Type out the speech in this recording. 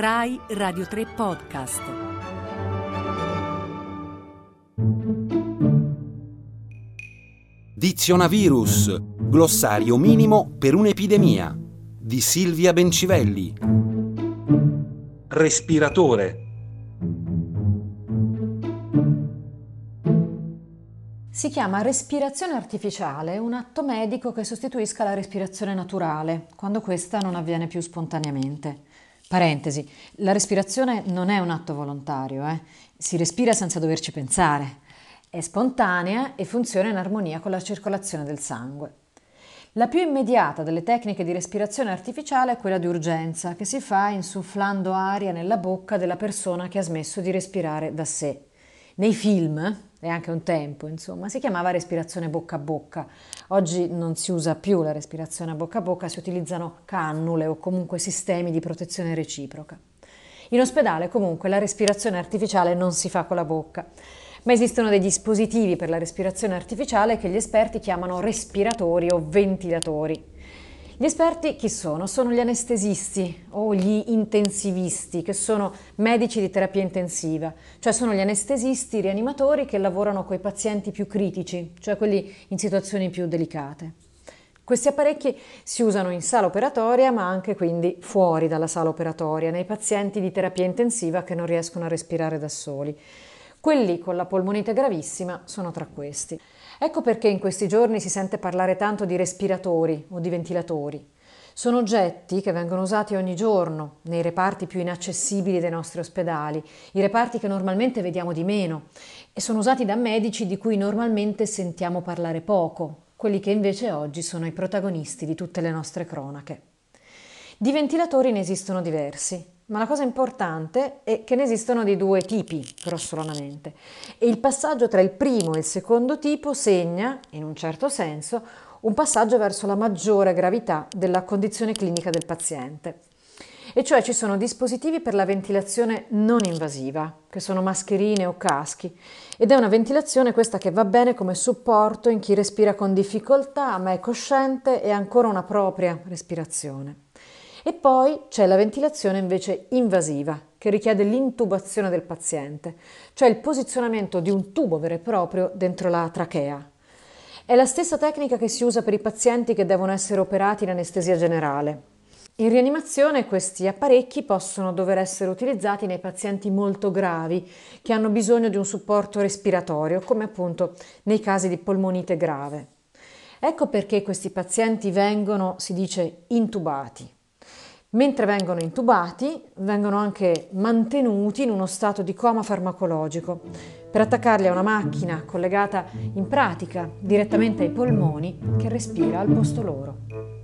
Rai Radio 3 Podcast. Dizionavirus, glossario minimo per un'epidemia di Silvia Bencivelli. Respiratore. Si chiama respirazione artificiale un atto medico che sostituisca la respirazione naturale, quando questa non avviene più spontaneamente. Parentesi, la respirazione non è un atto volontario, eh? si respira senza doverci pensare, è spontanea e funziona in armonia con la circolazione del sangue. La più immediata delle tecniche di respirazione artificiale è quella di urgenza, che si fa insufflando aria nella bocca della persona che ha smesso di respirare da sé. Nei film, e anche un tempo, insomma, si chiamava respirazione bocca a bocca. Oggi non si usa più la respirazione a bocca a bocca, si utilizzano cannule o comunque sistemi di protezione reciproca. In ospedale comunque la respirazione artificiale non si fa con la bocca, ma esistono dei dispositivi per la respirazione artificiale che gli esperti chiamano respiratori o ventilatori. Gli esperti chi sono? Sono gli anestesisti o gli intensivisti, che sono medici di terapia intensiva, cioè sono gli anestesisti rianimatori che lavorano con i pazienti più critici, cioè quelli in situazioni più delicate. Questi apparecchi si usano in sala operatoria, ma anche quindi fuori dalla sala operatoria, nei pazienti di terapia intensiva che non riescono a respirare da soli. Quelli con la polmonite gravissima sono tra questi. Ecco perché in questi giorni si sente parlare tanto di respiratori o di ventilatori. Sono oggetti che vengono usati ogni giorno nei reparti più inaccessibili dei nostri ospedali, i reparti che normalmente vediamo di meno, e sono usati da medici di cui normalmente sentiamo parlare poco, quelli che invece oggi sono i protagonisti di tutte le nostre cronache. Di ventilatori ne esistono diversi, ma la cosa importante è che ne esistono di due tipi, grossolanamente, e il passaggio tra il primo e il secondo tipo segna, in un certo senso, un passaggio verso la maggiore gravità della condizione clinica del paziente. E cioè ci sono dispositivi per la ventilazione non invasiva, che sono mascherine o caschi, ed è una ventilazione questa che va bene come supporto in chi respira con difficoltà, ma è cosciente e ha ancora una propria respirazione. E poi c'è la ventilazione invece invasiva, che richiede l'intubazione del paziente, cioè il posizionamento di un tubo vero e proprio dentro la trachea. È la stessa tecnica che si usa per i pazienti che devono essere operati in anestesia generale. In rianimazione questi apparecchi possono dover essere utilizzati nei pazienti molto gravi che hanno bisogno di un supporto respiratorio, come appunto nei casi di polmonite grave. Ecco perché questi pazienti vengono, si dice, intubati. Mentre vengono intubati, vengono anche mantenuti in uno stato di coma farmacologico per attaccarli a una macchina collegata in pratica direttamente ai polmoni che respira al posto loro.